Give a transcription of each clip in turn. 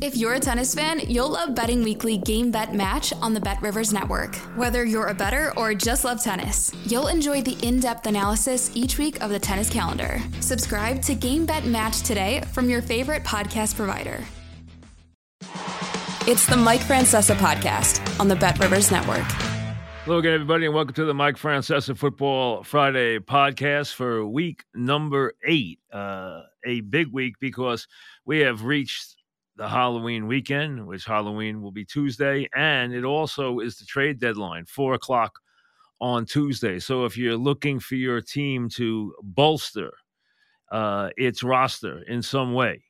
If you're a tennis fan, you'll love Betting Weekly Game Bet Match on the Bet Rivers Network. Whether you're a better or just love tennis, you'll enjoy the in depth analysis each week of the tennis calendar. Subscribe to Game Bet Match today from your favorite podcast provider. It's the Mike Francesa podcast on the Bet Rivers Network. Hello again, everybody, and welcome to the Mike Francesa Football Friday podcast for week number eight. Uh, a big week because we have reached the Halloween weekend, which Halloween will be Tuesday, and it also is the trade deadline, four o'clock on Tuesday. So if you're looking for your team to bolster uh, its roster in some way,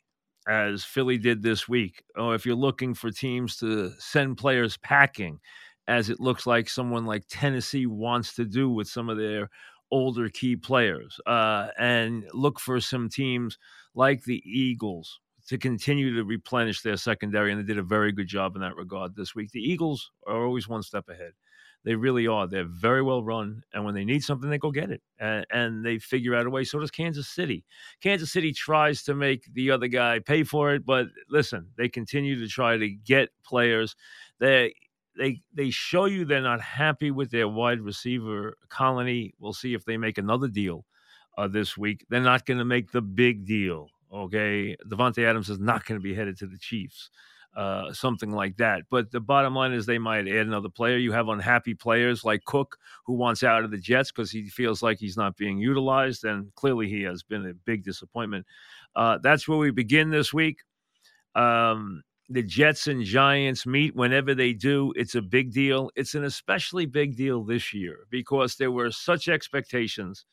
as Philly did this week, or if you're looking for teams to send players packing, as it looks like someone like Tennessee wants to do with some of their older key players, uh, and look for some teams like the Eagles to continue to replenish their secondary, and they did a very good job in that regard this week. The Eagles are always one step ahead. They really are. They're very well run, and when they need something, they go get it, and, and, they figure out a way. So does Kansas City. Kansas City tries to make the other guy pay for it, but listen, they continue to try to get players. They they they show you they're not happy with their wide receiver colony. We'll see if they make another deal uh, this week. They're not going to make the big deal Okay, Davante Adams is not going to be headed to the Chiefs, uh, something like that. But the bottom line is they might add another player. You have unhappy players like Cook, who wants out of the Jets because he feels like he's not being utilized, and clearly he has been a big disappointment. Uh, that's where we begin this week. Um, the Jets and Giants meet whenever they do. It's a big deal. It's an especially big deal this year because there were such expectations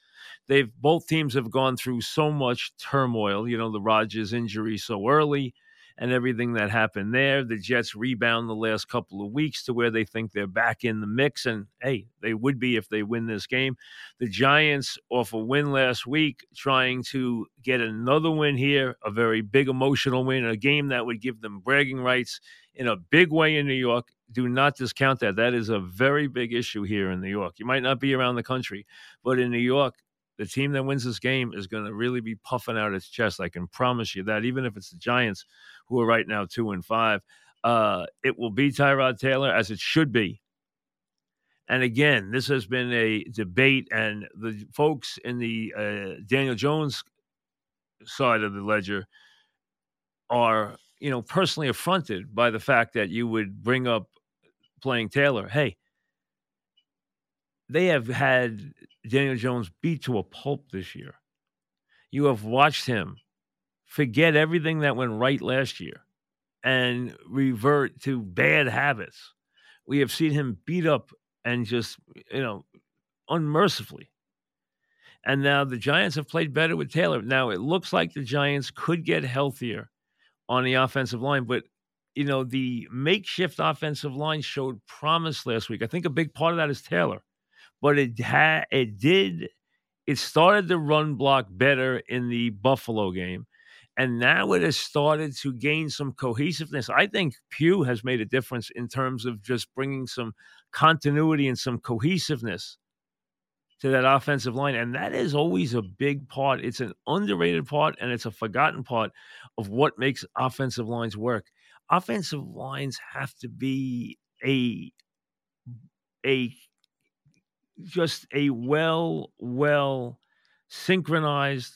They've both teams have gone through so much turmoil. You know, the Rodgers injury so early and everything that happened there. The Jets rebound the last couple of weeks to where they think they're back in the mix. And hey, they would be if they win this game. The Giants, off a win last week, trying to get another win here, a very big emotional win, a game that would give them bragging rights in a big way in New York. Do not discount that. That is a very big issue here in New York. You might not be around the country, but in New York, the team that wins this game is going to really be puffing out its chest. I can promise you that, even if it's the Giants, who are right now two and five, uh, it will be Tyrod Taylor as it should be. And again, this has been a debate, and the folks in the uh, Daniel Jones side of the ledger are, you know, personally affronted by the fact that you would bring up playing Taylor. Hey, they have had Daniel Jones beat to a pulp this year. You have watched him forget everything that went right last year and revert to bad habits. We have seen him beat up and just, you know, unmercifully. And now the Giants have played better with Taylor. Now it looks like the Giants could get healthier on the offensive line, but you know, the makeshift offensive line showed promise last week. I think a big part of that is Taylor but it had it did it started to run block better in the Buffalo game. And now it has started to gain some cohesiveness. I think Pugh has made a difference in terms of just bringing some continuity and some cohesiveness to that offensive line. And that is always a big part. It's an underrated part and it's a forgotten part of what makes offensive lines work. Offensive lines have to be a a just a well, well synchronized,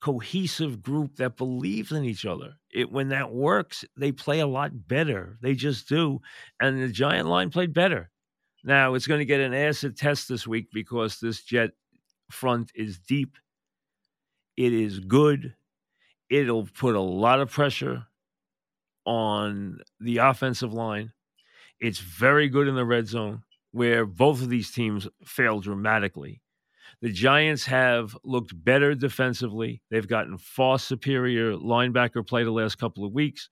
cohesive group that believes in each other. It when that works, they play a lot better. They just do. And the giant line played better. Now it's going to get an acid test this week because this jet front is deep. It is good. It'll put a lot of pressure on the offensive line. It's very good in the red zone where both of these teams fail dramatically. The Giants have looked better defensively. They've gotten far superior linebacker play the last couple of weeks.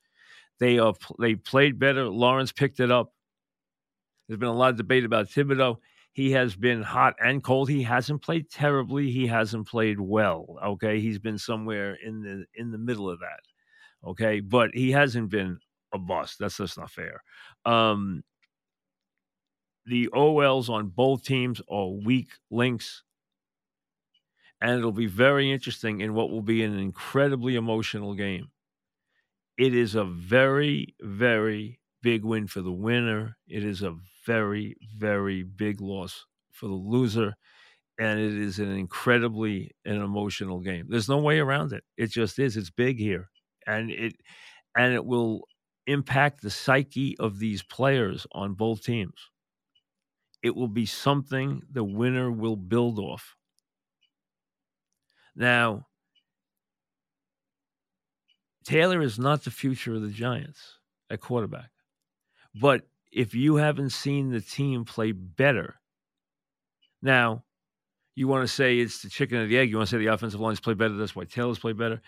They are they played better. Lawrence picked it up. There's been a lot of debate about Thibodeaux. he has been hot and cold. He hasn't played terribly. He hasn't played well. Okay, he's been somewhere in the in the middle of that. Okay, but he hasn't been a bust. That's just not fair. Um, the OLs on both teams are weak links. And it'll be very interesting in what will be an incredibly emotional game. It is a very, very big win for the winner. It is a very, very big loss for the loser. And it is an incredibly an emotional game. There's no way around it. It just is. It's big here. And it and it will impact the psyche of these players on both teams. It will be something the winner will build off. Now, Taylor is not the future of the Giants at quarterback. But if you haven't seen the team play better, now you want to say it's the chicken or the egg. You want to say the offensive lines play better. That's why Taylor's play better.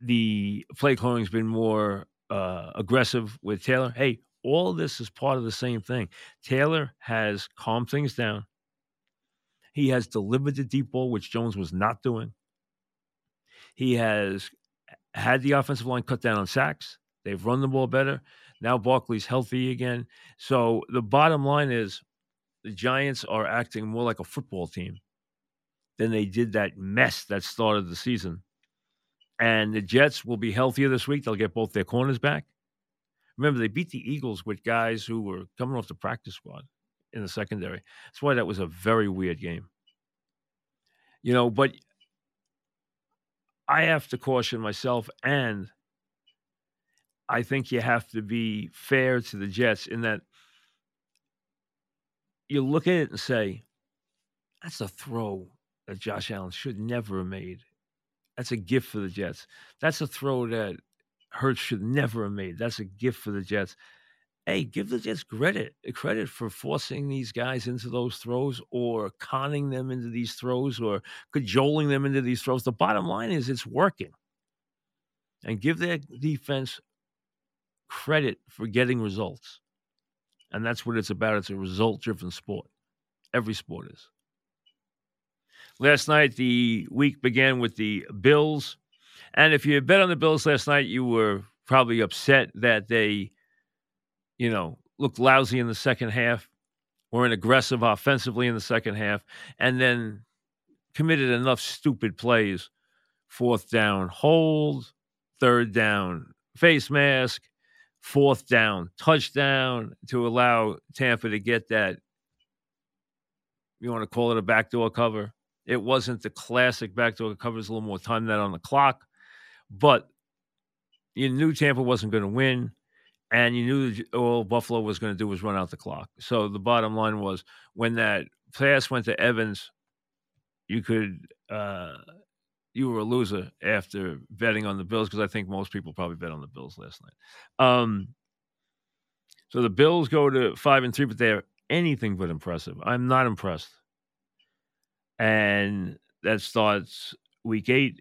The play calling's been more uh, aggressive with Taylor. Hey, all this is part of the same thing. Taylor has calmed things down. He has delivered the deep ball, which Jones was not doing. He has had the offensive line cut down on sacks. They've run the ball better. Now Barkley's healthy again. So the bottom line is the Giants are acting more like a football team than they did that mess that started the season. And the Jets will be healthier this week. They'll get both their corners back. Remember, they beat the Eagles with guys who were coming off the practice squad in the secondary. That's why that was a very weird game. You know, but I have to caution myself, and I think you have to be fair to the Jets in that you look at it and say, that's a throw that Josh Allen should never have made. That's a gift for the Jets. That's a throw that Hurts should never have made. That's a gift for the Jets. Hey, give the Jets credit credit for forcing these guys into those throws or conning them into these throws or cajoling them into these throws. The bottom line is it's working. And give their defense credit for getting results. And that's what it's about. It's a result driven sport. Every sport is. Last night, the week began with the Bills and if you bet on the Bills last night, you were probably upset that they, you know, looked lousy in the second half, weren't aggressive offensively in the second half, and then committed enough stupid plays. Fourth down, hold, third down, face mask, fourth down, touchdown to allow Tampa to get that. You want to call it a backdoor cover? It wasn't the classic backdoor cover. There's a little more time than that on the clock. But you knew Tampa wasn't going to win, and you knew all Buffalo was going to do was run out the clock. So the bottom line was when that pass went to Evans, you could uh, you were a loser after betting on the Bills because I think most people probably bet on the Bills last night. Um, so the Bills go to five and three, but they're anything but impressive. I'm not impressed, and that starts week eight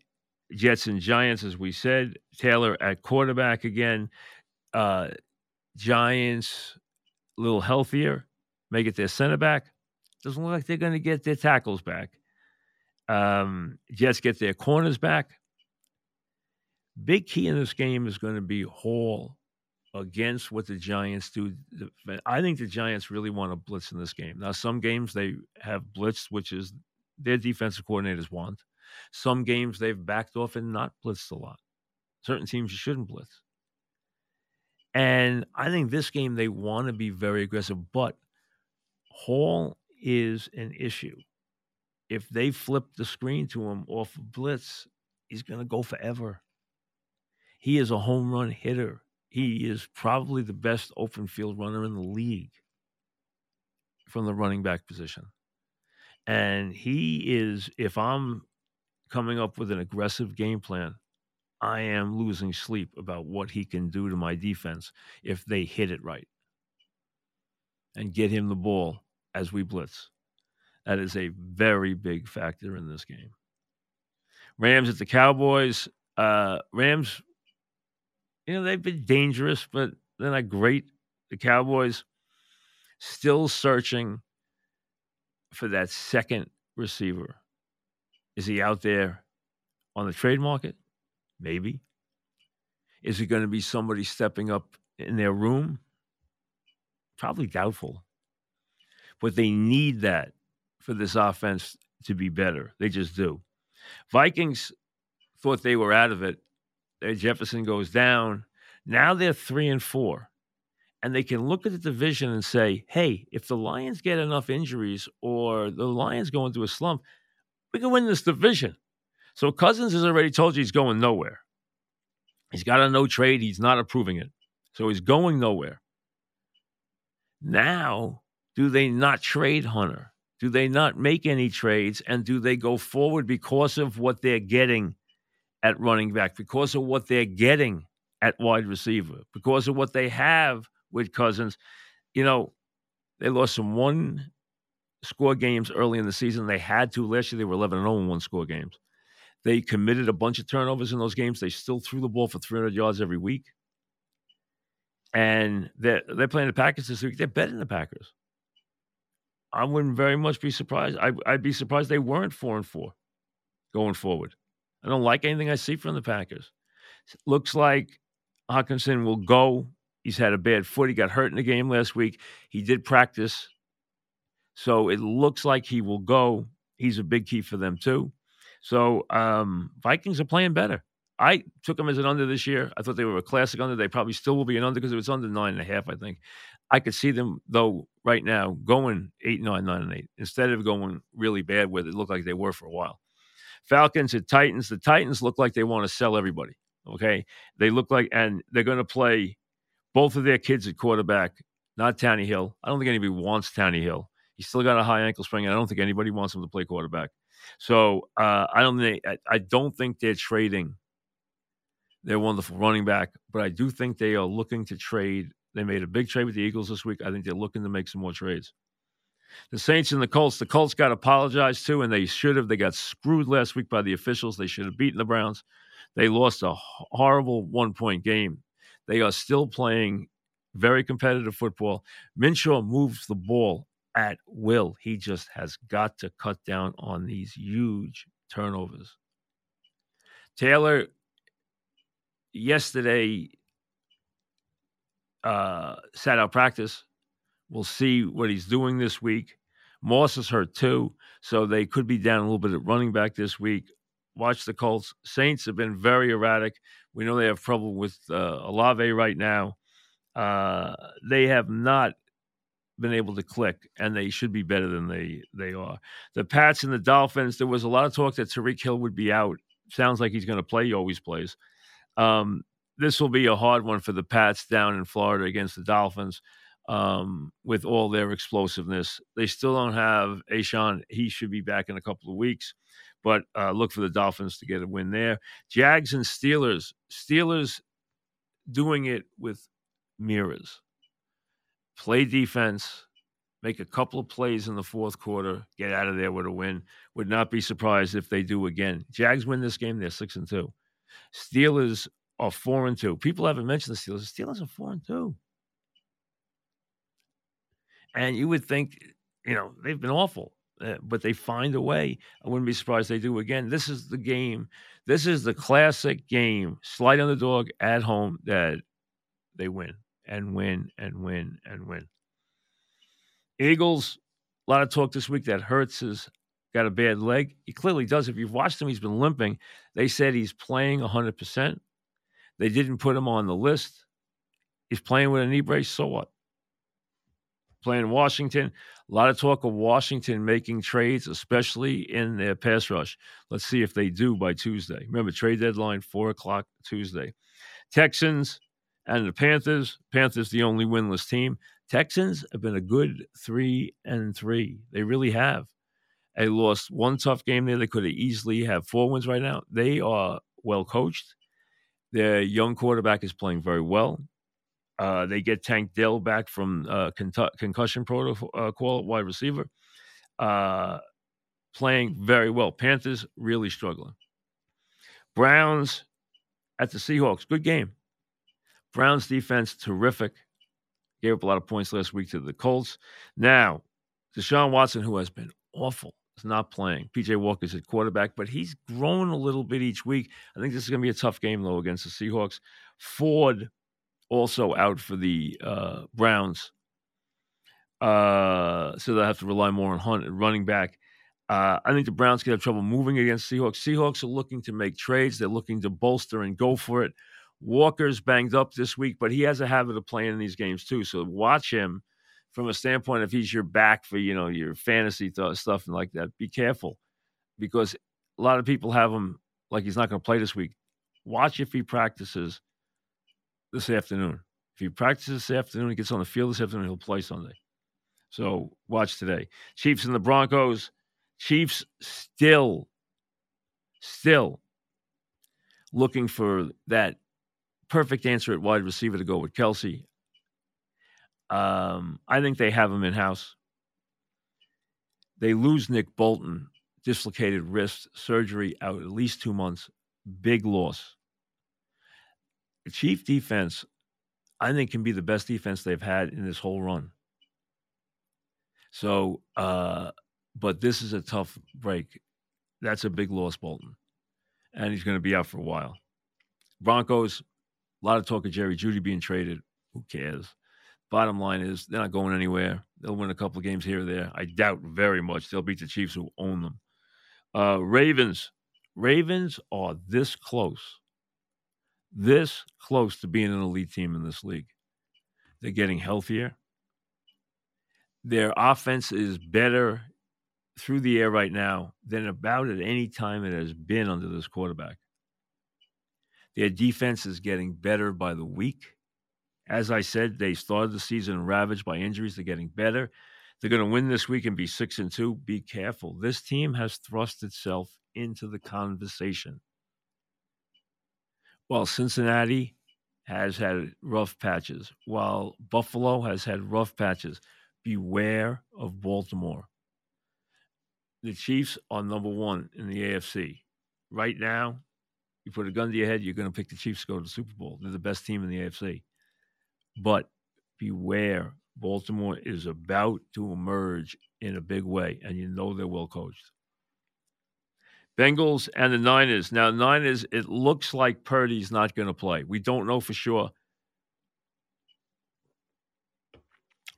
Jets and Giants, as we said. Taylor at quarterback again. Uh, Giants a little healthier, make it their center back. Doesn't look like they're going to get their tackles back. Um, Jets get their corners back. Big key in this game is going to be Hall against what the Giants do. I think the Giants really want to blitz in this game. Now, some games they have blitzed, which is their defensive coordinators want. Some games they've backed off and not blitzed a lot. Certain teams you shouldn't blitz. And I think this game they want to be very aggressive, but Hall is an issue. If they flip the screen to him off of blitz, he's going to go forever. He is a home run hitter. He is probably the best open field runner in the league from the running back position. And he is, if I'm coming up with an aggressive game plan, I am losing sleep about what he can do to my defense if they hit it right and get him the ball as we blitz. That is a very big factor in this game. Rams at the Cowboys. Uh, Rams, you know, they've been dangerous, but they're not great. The Cowboys, still searching for that second receiver. Is he out there on the trade market? Maybe. Is it going to be somebody stepping up in their room? Probably doubtful. But they need that for this offense to be better. They just do. Vikings thought they were out of it. Jefferson goes down. Now they're three and four. And they can look at the division and say, hey, if the Lions get enough injuries or the Lions go into a slump, we can win this division. So Cousins has already told you he's going nowhere. He's got a no trade. He's not approving it. So he's going nowhere. Now, do they not trade Hunter? Do they not make any trades? And do they go forward because of what they're getting at running back, because of what they're getting at wide receiver, because of what they have with Cousins? You know, they lost some one score games early in the season. They had to. Last year, they were 11 0 in one score games. They committed a bunch of turnovers in those games. They still threw the ball for 300 yards every week. And they're, they're playing the Packers this week. They're betting the Packers. I wouldn't very much be surprised. I, I'd be surprised they weren't four and four going forward. I don't like anything I see from the Packers. Looks like Hockenson will go. He's had a bad foot. He got hurt in the game last week. He did practice. So it looks like he will go. He's a big key for them, too. So um, Vikings are playing better. I took them as an under this year. I thought they were a classic under. They probably still will be an under because it was under nine and a half, I think. I could see them though right now going eight, nine, nine, and eight instead of going really bad with it. Looked like they were for a while. Falcons and Titans. The Titans look like they want to sell everybody. Okay, they look like, and they're going to play both of their kids at quarterback. Not Tannehill. I don't think anybody wants Tannehill. He's still got a high ankle sprain. I don't think anybody wants him to play quarterback. So uh, I don't think I, don't think they're trading their wonderful running back, but I do think they are looking to trade. They made a big trade with the Eagles this week. I think they're looking to make some more trades. The Saints and the Colts. The Colts got apologized to, and they should have. They got screwed last week by the officials. They should have beaten the Browns. They lost a horrible one point game. They are still playing very competitive football. Minshew moves the ball at will. He just has got to cut down on these huge turnovers. Taylor yesterday uh, sat out practice. We'll see what he's doing this week. Moss is hurt too, so they could be down a little bit at running back this week. Watch the Colts. Saints have been very erratic. We know they have trouble with uh, Olave right now. Uh, they have not been able to click, and they should be better than they they are. The Pats and the Dolphins. There was a lot of talk that Tyreek Hill would be out. Sounds like he's going to play. He always plays. Um, this will be a hard one for the Pats down in Florida against the Dolphins. Um, with all their explosiveness, they still don't have Achane. He should be back in a couple of weeks, but uh, look for the Dolphins to get a win there. Jags and Steelers. Steelers doing it with mirrors play defense, make a couple of plays in the fourth quarter, get out of there with a win. Would not be surprised if they do again. Jags win this game, they're six and two. Steelers are four and two. People haven't mentioned the Steelers. The Steelers are four and two. And you would think, you know, they've been awful, uh, but they find a way. I wouldn't be surprised they do again. This is the game. This is the classic game, slight underdog at home that they win and win and win and win. Eagles, a lot of talk this week that Hurts has got a bad leg. He clearly does. If you've watched him, he's been limping. They said he's playing 100%. They didn't put him on the list. He's playing with a knee brace, so what? Playing Washington. A lot of talk of Washington making trades, especially in their pass rush. Let's see if they do by Tuesday. Remember, trade deadline, 4 o'clock Tuesday. Texans, and the Panthers, Panthers the only winless team. Texans have been a good three and three. They really have. They lost one tough game there. They could have easily have four wins right now. They are well coached. Their young quarterback is playing very well. Uh, they get Tank Dell back from uh, con- concussion protocol uh, wide receiver, uh, playing very well. Panthers really struggling. Browns at the Seahawks, good game. Browns defense, terrific. Gave up a lot of points last week to the Colts. Now, Deshaun Watson, who has been awful, is not playing. PJ Walker's at quarterback, but he's grown a little bit each week. I think this is going to be a tough game, though, against the Seahawks. Ford also out for the uh, Browns. Uh, so they'll have to rely more on Hunt running back. Uh, I think the Browns could have trouble moving against Seahawks. Seahawks are looking to make trades. They're looking to bolster and go for it. Walker's banged up this week, but he has a habit of playing in these games too. So watch him from a standpoint if he's your back for you know your fantasy th- stuff and like that. Be careful because a lot of people have him like he's not going to play this week. Watch if he practices this afternoon. If he practices this afternoon, he gets on the field this afternoon, he'll play Sunday. So watch today. Chiefs and the Broncos. Chiefs still, still looking for that perfect answer at wide receiver to go with Kelce. Um, I think they have him in house. They lose Nick Bolton, dislocated wrist, surgery out at least two months. Big loss. The Chief defense, I think, can be the best defense they've had in this whole run. So, uh, but this is a tough break. That's a big loss, Bolton. And he's going to be out for a while. Broncos, a lot of talk of Jerry Jeudy being traded. Who cares? Bottom line is they're not going anywhere. They'll win a couple of games here or there. I doubt very much they'll beat the Chiefs who own them. Uh, Ravens. Ravens are this close, this close to being an elite team in this league. They're getting healthier. Their offense is better through the air right now than about at any time it has been under this quarterback. Their defense is getting better by the week. As I said, they started the season ravaged by injuries. They're getting better. They're going to win this week and be six and two. Be careful. This team has thrust itself into the conversation. While Cincinnati has had rough patches, while Buffalo has had rough patches, beware of Baltimore. The Chiefs are number one in the AFC. Right now, you put a gun to your head, you're going to pick the Chiefs to go to the Super Bowl. They're the best team in the AFC. But beware, Baltimore is about to emerge in a big way, and you know they're well coached. Bengals and the Niners. Now, Niners, it looks like Purdy's not going to play. We don't know for sure.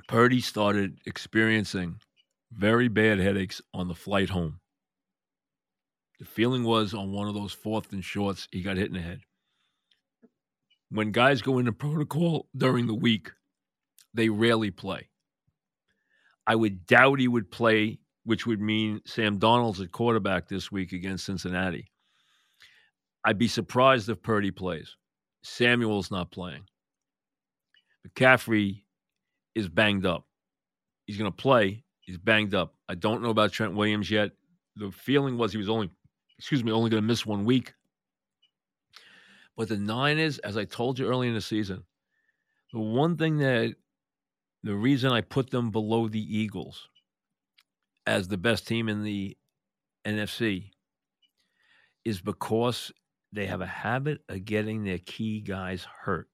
Purdy started experiencing very bad headaches on the flight home. The feeling was on one of those fourth and shorts, he got hit in the head. When guys go into protocol during the week, they rarely play. I would doubt he would play, which would mean Sam Darnold's at quarterback this week against Cincinnati. I'd be surprised if Purdy plays. Samuel's not playing. McCaffrey is banged up. He's going to play. He's banged up. I don't know about Trent Williams yet. The feeling was he was only, excuse me, only going to miss one week. But the Niners, as I told you early in the season, the one thing that the reason I put them below the Eagles as the best team in the NFC is because they have a habit of getting their key guys hurt.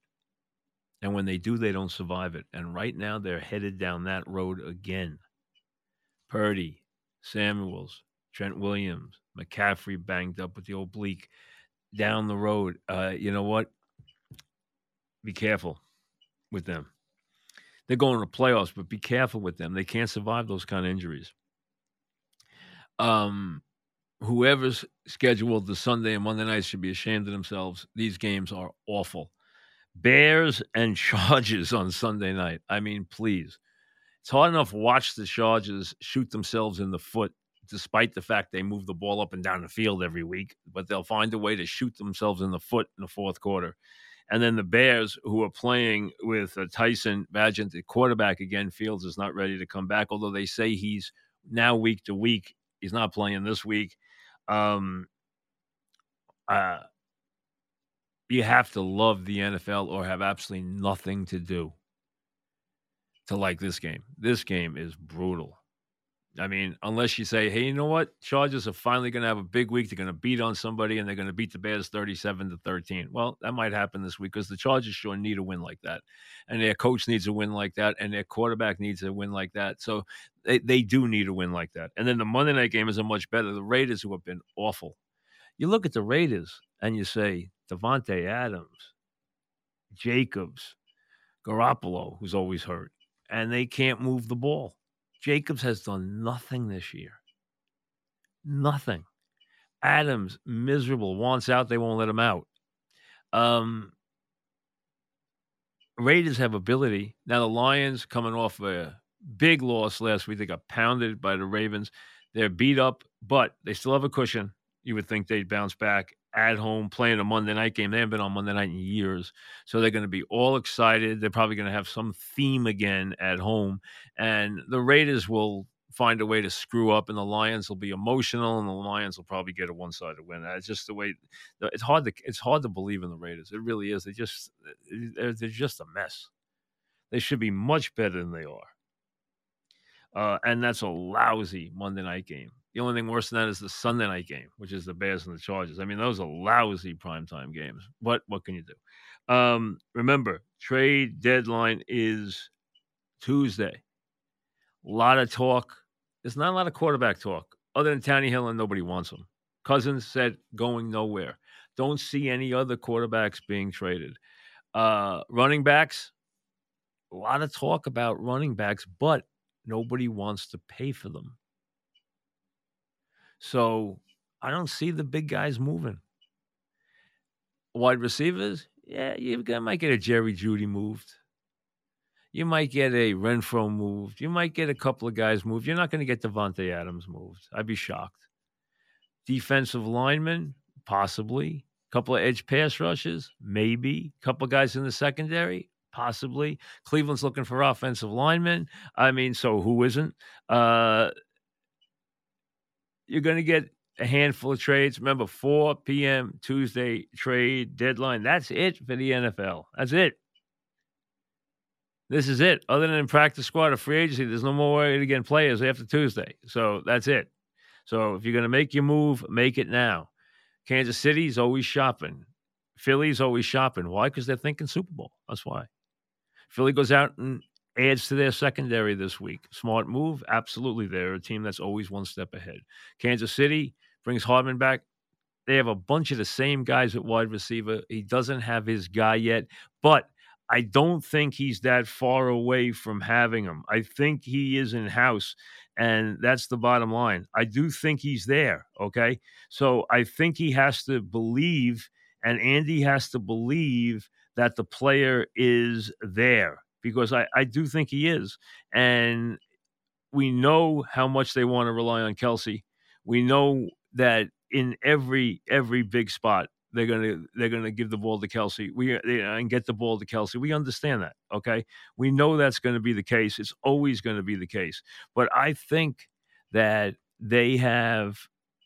And when they do, they don't survive it. And right now, they're headed down that road again. Purdy, Samuels, Trent Williams, McCaffrey banged up with the oblique down the road. Uh, you know what? Be careful with them. They're going to playoffs, but be careful with them. They can't survive those kind of injuries. Um, whoever's scheduled the Sunday and Monday nights should be ashamed of themselves. These games are awful. Bears and Chargers on Sunday night. I mean, please. It's hard enough to watch the Chargers shoot themselves in the foot, despite the fact they move the ball up and down the field every week, but they'll find a way to shoot themselves in the foot in the fourth quarter. And then the Bears, who are playing with Tyson Bagent at quarterback again, Fields is not ready to come back, although they say he's now week to week. He's not playing this week. Um, uh, you have to love the NFL or have absolutely nothing to do to like this game. This game is brutal. I mean, unless you say, hey, you know what? Chargers are finally going to have a big week. They're going to beat on somebody and they're going to beat the Bears 37 to 13. Well, that might happen this week because the Chargers sure need a win like that. And their coach needs a win like that. And their quarterback needs a win like that. So they, they do need a win like that. And then the Monday night game is a much better. The Raiders, who have been awful. You look at the Raiders and you say, Davante Adams, Jacobs, Garoppolo, who's always hurt, and they can't move the ball. Jacobs has done nothing this year. Nothing. Adams, miserable, wants out. They won't let him out. Um, Raiders have ability. Now, the Lions coming off a big loss last week. They got pounded by the Ravens. They're beat up, but they still have a cushion. You would think they'd bounce back at home playing a Monday night game. They haven't been on Monday night in years. So they're going to be all excited. They're probably going to have some theme again at home. And the Raiders will find a way to screw up, and the Lions will be emotional, and the Lions will probably get a one-sided win. That's just the way. It's hard to it's hard to believe in the Raiders. It really is. They just they're, they're just a mess. They should be much better than they are. Uh, and that's a lousy Monday night game. The only thing worse than that is the Sunday night game, which is the Bears and the Chargers. I mean, those are lousy primetime games. But what can you do? Um, remember, trade deadline is Tuesday. A lot of talk. There's not a lot of quarterback talk other than Tannehill, and nobody wants him. Cousins said going nowhere. Don't see any other quarterbacks being traded. Uh, running backs, a lot of talk about running backs, but nobody wants to pay for them. So I don't see the big guys moving. Wide receivers, yeah, you might get a Jerry Jeudy moved. You might get a Renfrow moved. You might get a couple of guys moved. You're not going to get Davante Adams moved. I'd be shocked. Defensive linemen, possibly. A couple of edge pass rushes, maybe. A couple of guys in the secondary, possibly. Cleveland's looking for offensive linemen. I mean, so who isn't? Uh, you're going to get a handful of trades. Remember, 4 p.m. Tuesday trade deadline. That's it for the NFL. That's it. This is it. Other than practice squad or free agency, there's no more way to get players after Tuesday. So that's it. So if you're going to make your move, make it now. Kansas City's always shopping. Philly's always shopping. Why? Because they're thinking Super Bowl. That's why. Philly goes out and adds to their secondary this week. Smart move, absolutely. They're a team that's always one step ahead. Kansas City brings Hardman back. They have a bunch of the same guys at wide receiver. He doesn't have his guy yet, but I don't think he's that far away from having him. I think he is in house, and that's the bottom line. I do think he's there. Okay. So I think he has to believe, and Andy has to believe that the player is there because I, I do think he is. And we know how much they want to rely on Kelce. We know that in every every big spot they're gonna they're gonna give the ball to Kelce. We and get the ball to Kelce. We understand that. Okay, we know that's going to be the case. It's always going to be the case. But I think that they have,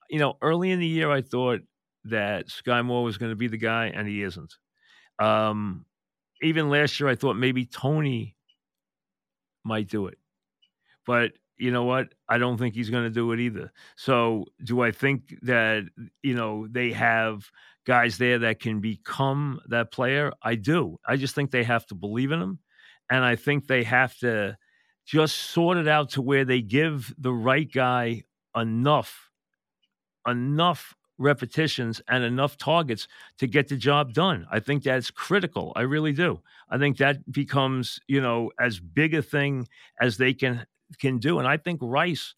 you know, early in the year I thought that Skyy Moore was going to be the guy, and he isn't. Um, even last year, I thought maybe Toney might do it. But you know what? I don't think he's going to do it either. So, do I think that, you know, they have guys there that can become that player? I do. I just think they have to believe in him. And I think they have to just sort it out to where they give the right guy enough, enough repetitions and enough targets to get the job done. I think that's critical. I really do. I think that becomes, you know, as big a thing as they can can do. And I think Rice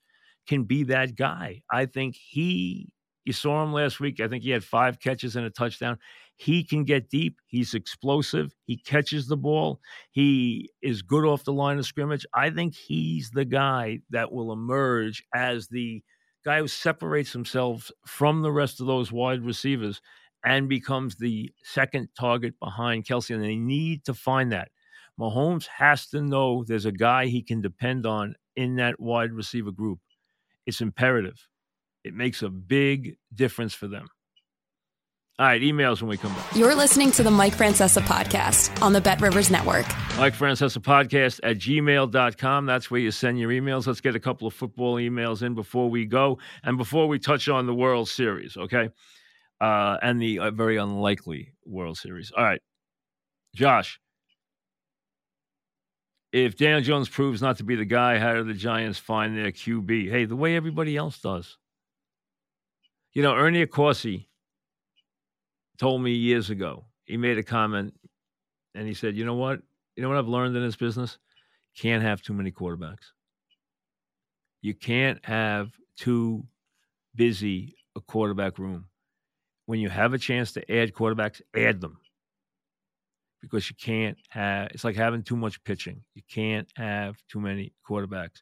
can be that guy. I think he you saw him last week. I think he had five catches and a touchdown. He can get deep. He's explosive. He catches the ball. He is good off the line of scrimmage. I think he's the guy that will emerge as the guy who separates himself from the rest of those wide receivers and becomes the second target behind Kelce. And they need to find that. Mahomes has to know there's a guy he can depend on in that wide receiver group. It's imperative. It makes a big difference for them. All right, emails when we come back. You're listening to the Mike Francesa podcast on the Bet Rivers Network. Mike Francesa podcast at gmail.com. That's where you send your emails. Let's get a couple of football emails in before we go and before we touch on the World Series, okay? Uh, and the uh, very unlikely World Series. All right, Josh. If Daniel Jones proves not to be the guy, how do the Giants find their QB? Hey, the way everybody else does. You know, Ernie Accorsi told me years ago. He made a comment and he said, You know what? You know what I've learned in this business? Can't have too many quarterbacks. You can't have too busy a quarterback room. When you have a chance to add quarterbacks, add them. Because you can't have, it's like having too much pitching. You can't have too many quarterbacks.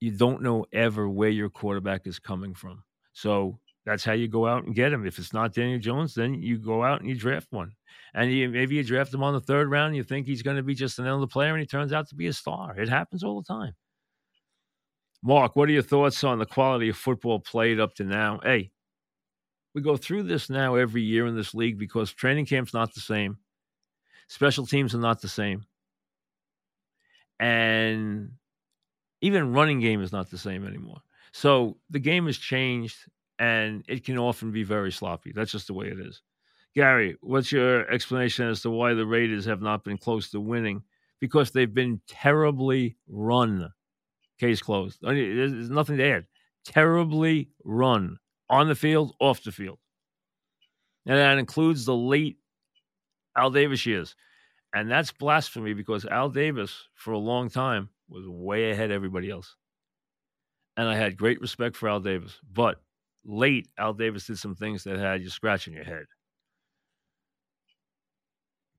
You don't know ever where your quarterback is coming from. So that's how you go out and get him. If it's not Daniel Jones, then you go out and you draft one. And you, maybe you draft him on the third round. You think he's going to be just another player, and he turns out to be a star. It happens all the time. Mark, what are your thoughts on the quality of football played up to now? Hey, we go through this now every year in this league because training camp's not the same, special teams are not the same, and even running game is not the same anymore. So the game has changed and it can often be very sloppy. That's just the way it is. Gary, what's your explanation as to why the Raiders have not been close to winning? Because they've been terribly run. Case closed. There's nothing to add. Terribly run on the field, off the field. And that includes the late Al Davis years. And that's blasphemy because Al Davis, for a long time, was way ahead everybody else. And I had great respect for Al Davis. But late, Al Davis did some things that had you scratching your head.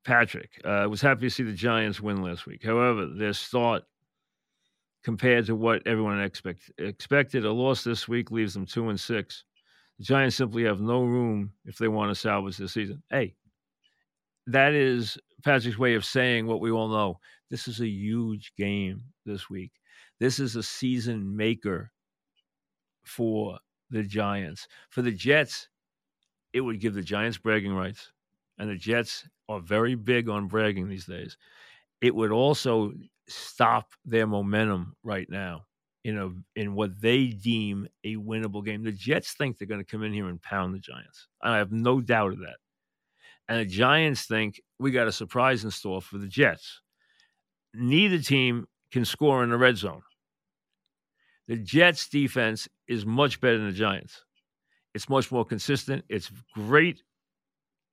Patrick uh, was happy to see the Giants win last week. However, their start compared to what everyone expect, expected, a loss this week leaves them two and six. The Giants simply have no room if they want to salvage the season. Hey, that is Patrick's way of saying what we all know. This is a huge game this week. This is a season maker for the Giants. For the Jets, it would give the Giants bragging rights. And the Jets are very big on bragging these days. It would also stop their momentum right now in a in what they deem a winnable game. The Jets think they're going to come in here and pound the Giants. and I have no doubt of that. And the Giants think we got a surprise in store for the Jets. Neither team can score in the red zone. The Jets defense is much better than the Giants. It's much more consistent. It's great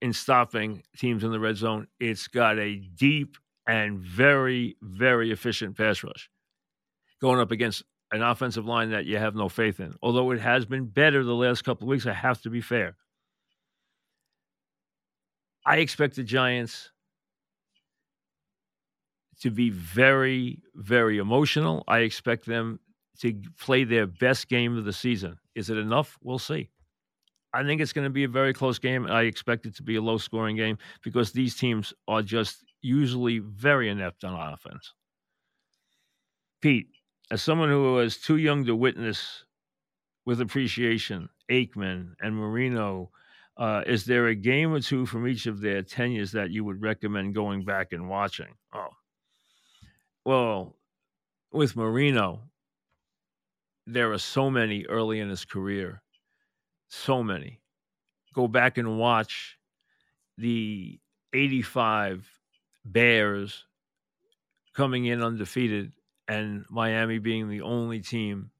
in stopping teams in the red zone. It's got a deep and very, very efficient pass rush going up against an offensive line that you have no faith in. Although it has been better the last couple of weeks, I have to be fair. I expect the Giants to be very, very emotional. I expect them to play their best game of the season. Is it enough? We'll see. I think it's going to be a very close game. I expect it to be a low scoring game because these teams are just usually very inept on offense. Pete, as someone who was too young to witness with appreciation Aikman and Marino, uh, is there a game or two from each of their tenures that you would recommend going back and watching? Oh, well, with Marino, there are so many early in his career, so many. Go back and watch the 85 Bears coming in undefeated and Miami being the only team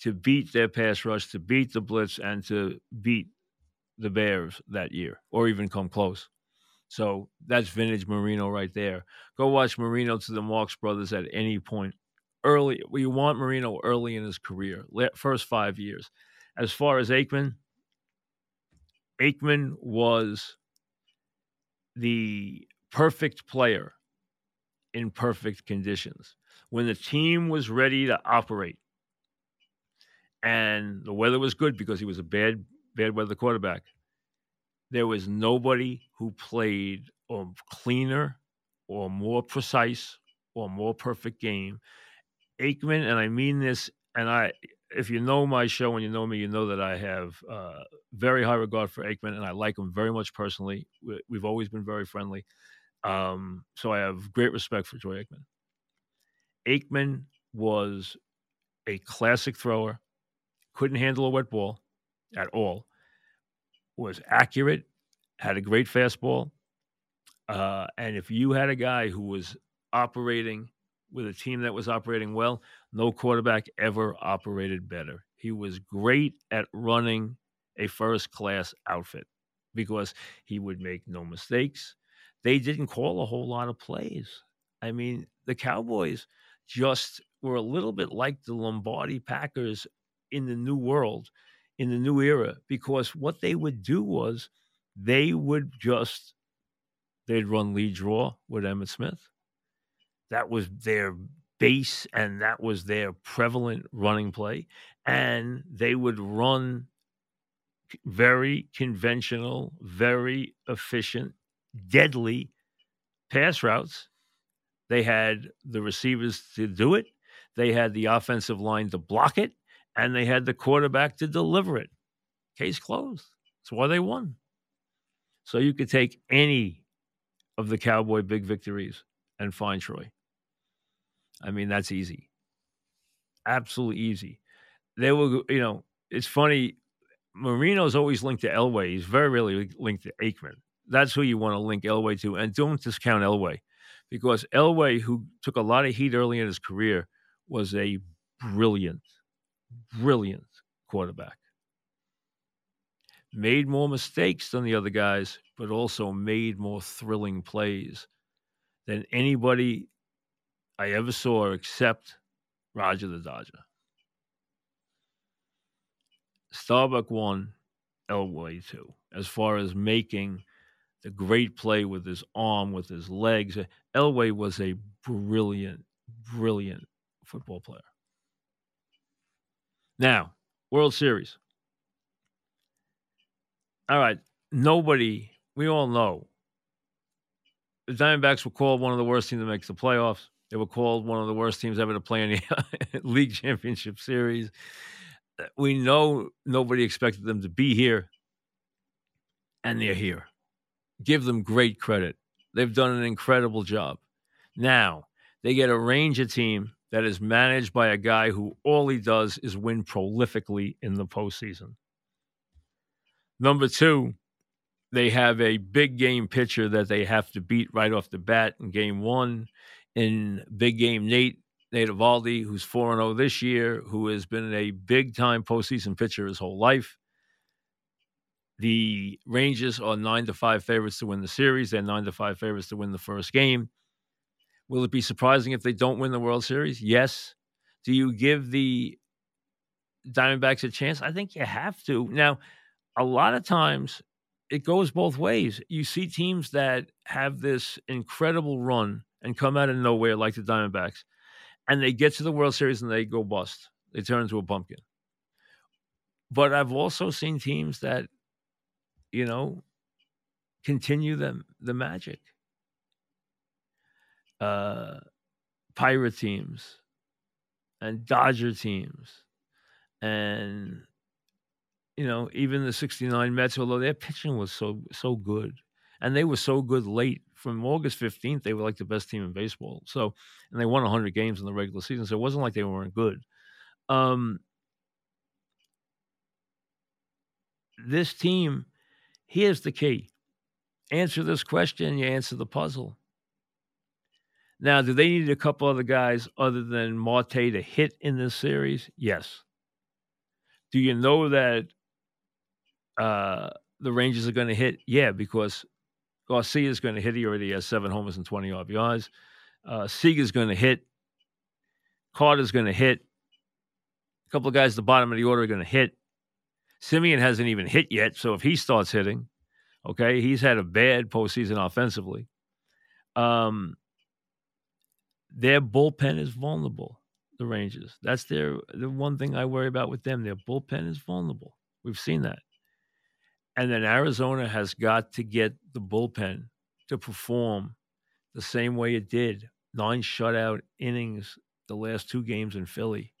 to beat their pass rush, to beat the blitz, and to beat the Bears that year, or even come close. So that's vintage Marino right there. Go watch Marino to the Marks Brothers at any point early. We want Marino early in his career, first five years. As far as Aikman, Aikman was the perfect player in perfect conditions. When the team was ready to operate and the weather was good because he was a bad bad weather quarterback, there was nobody who played a cleaner or more precise or more perfect game Aikman, and I mean this, and I if you know my show and you know me, you know that I have uh, very high regard for Aikman, and I like him very much personally. We, we've always been very friendly, um, so I have great respect for Troy Aikman. Aikman was a classic thrower, couldn't handle a wet ball at all, was accurate, had a great fastball. Uh, and if you had a guy who was operating with a team that was operating well, no quarterback ever operated better. He was great at running a first class outfit because he would make no mistakes. They didn't call a whole lot of plays. I mean, the Cowboys just were a little bit like the Lombardi Packers in the new world, in the new era, because what they would do was they would just they'd run lead draw with Emmitt Smith. That was their base and that was their prevalent running play. And they would run very conventional, very efficient, deadly pass routes. They had the receivers to do it, they had the offensive line to block it, and they had the quarterback to deliver it. Case closed. That's why they won. So you could take any of the Cowboy big victories and find Troy. I mean, that's easy. Absolutely easy. They will, you know, it's funny. Marino's always linked to Elway. He's very rarely linked to Aikman. That's who you want to link Elway to. And don't discount Elway because Elway, who took a lot of heat early in his career, was a brilliant, brilliant quarterback. Made more mistakes than the other guys, but also made more thrilling plays than anybody I ever saw except Roger the Dodger. Staubach won Elway too, as far as making the great play with his arm, with his legs. Elway was a brilliant, brilliant football player. Now, World Series. All right, nobody, we all know the Diamondbacks were called one of the worst teams to make the playoffs. They were called one of the worst teams ever to play in the league championship series. Uh, we know nobody expected them to be here, and they're here. Give them great credit. They've done an incredible job. Now, they get a Ranger team that is managed by a guy who all he does is win prolifically in the postseason. Number two, they have a big game pitcher that they have to beat right off the bat in game one in big game Nate Nate Eovaldi, who's 4 0 this year, who has been a big time postseason pitcher his whole life. The Rangers are 9 to 5 favorites to win the series. They're 9 to 5 favorites to win the first game. Will it be surprising if they don't win the World Series? Yes. Do you give the Diamondbacks a chance? I think you have to. Now, a lot of times it goes both ways. You see teams that have this incredible run and come out of nowhere like the Diamondbacks, and they get to the World Series and they go bust. They turn into a pumpkin. But I've also seen teams that, you know, continue the the magic. Uh, pirate teams and Dodger teams and you know even the 69 Mets although their pitching was so so good and they were so good late from August 15th, they were like the best team in baseball. So, and they won 100 games in the regular season. So it wasn't like they weren't good. Um, this team, here's the key answer this question, you answer the puzzle. Now, do they need a couple other guys other than Marte to hit in this series? Yes. Do you know that uh, the Rangers are going to hit? Yeah, because Garcia is going to hit. He already has seven homers and 20 RBIs. Uh, is going to hit. Carter's going to hit. A couple of guys at the bottom of the order are going to hit. Semien hasn't even hit yet. So if he starts hitting, okay, he's had a bad postseason offensively. Um, their bullpen is vulnerable. The Rangers. That's their the one thing I worry about with them. Their bullpen is vulnerable. We've seen that. And then Arizona has got to get the bullpen to perform the same way it did nine shutout innings the last two games in Philly.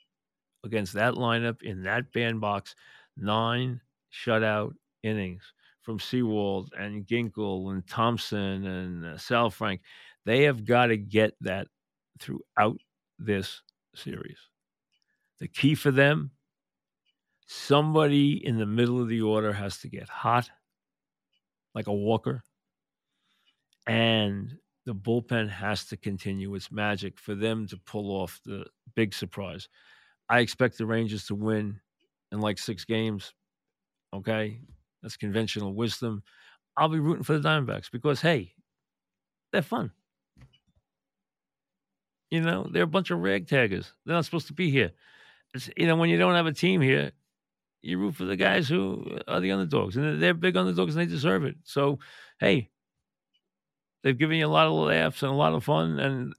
against that lineup in that bandbox, nine shutout innings from Sewald and Ginkel and Thompson and uh, Saalfrank. They have got to get that throughout this series. The key for them somebody in the middle of the order has to get hot, like a walker, and the bullpen has to continue its magic for them to pull off the big surprise. I expect the Rangers to win in like six games. Okay. That's conventional wisdom. I'll be rooting for the Diamondbacks because, hey, they're fun. You know, they're a bunch of ragtaggers. They're not supposed to be here. It's, you know, when you don't have a team here, you root for the guys who are the underdogs, and they're big underdogs, and they deserve it. So, hey, they've given you a lot of laughs and a lot of fun, and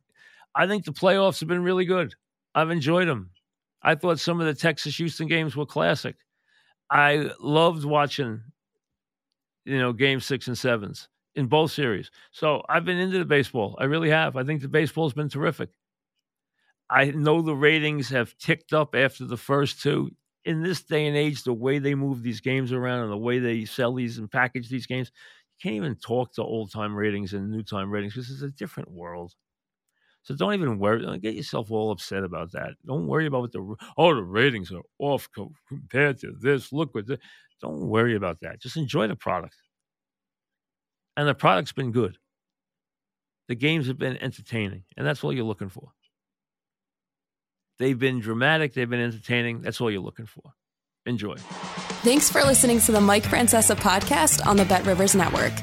I think the playoffs have been really good. I've enjoyed them. I thought some of the Texas Houston games were classic. I loved watching, you know, game six and sevens in both series. So I've been into the baseball. I really have. I think the baseball's been terrific. I know the ratings have ticked up after the first two. In this day and age, the way they move these games around and the way they sell these and package these games, you can't even talk to old time ratings and new time ratings because it's a different world. So don't even worry. Don't get yourself all upset about that. Don't worry about what the oh the ratings are off compared to this. Look what this. Don't worry about that. Just enjoy the product. And the product's been good. The games have been entertaining, and that's all you're looking for. They've been dramatic. They've been entertaining. That's all you're looking for. Enjoy. Thanks for listening to the Mike Francesa podcast on the Bet Rivers Network.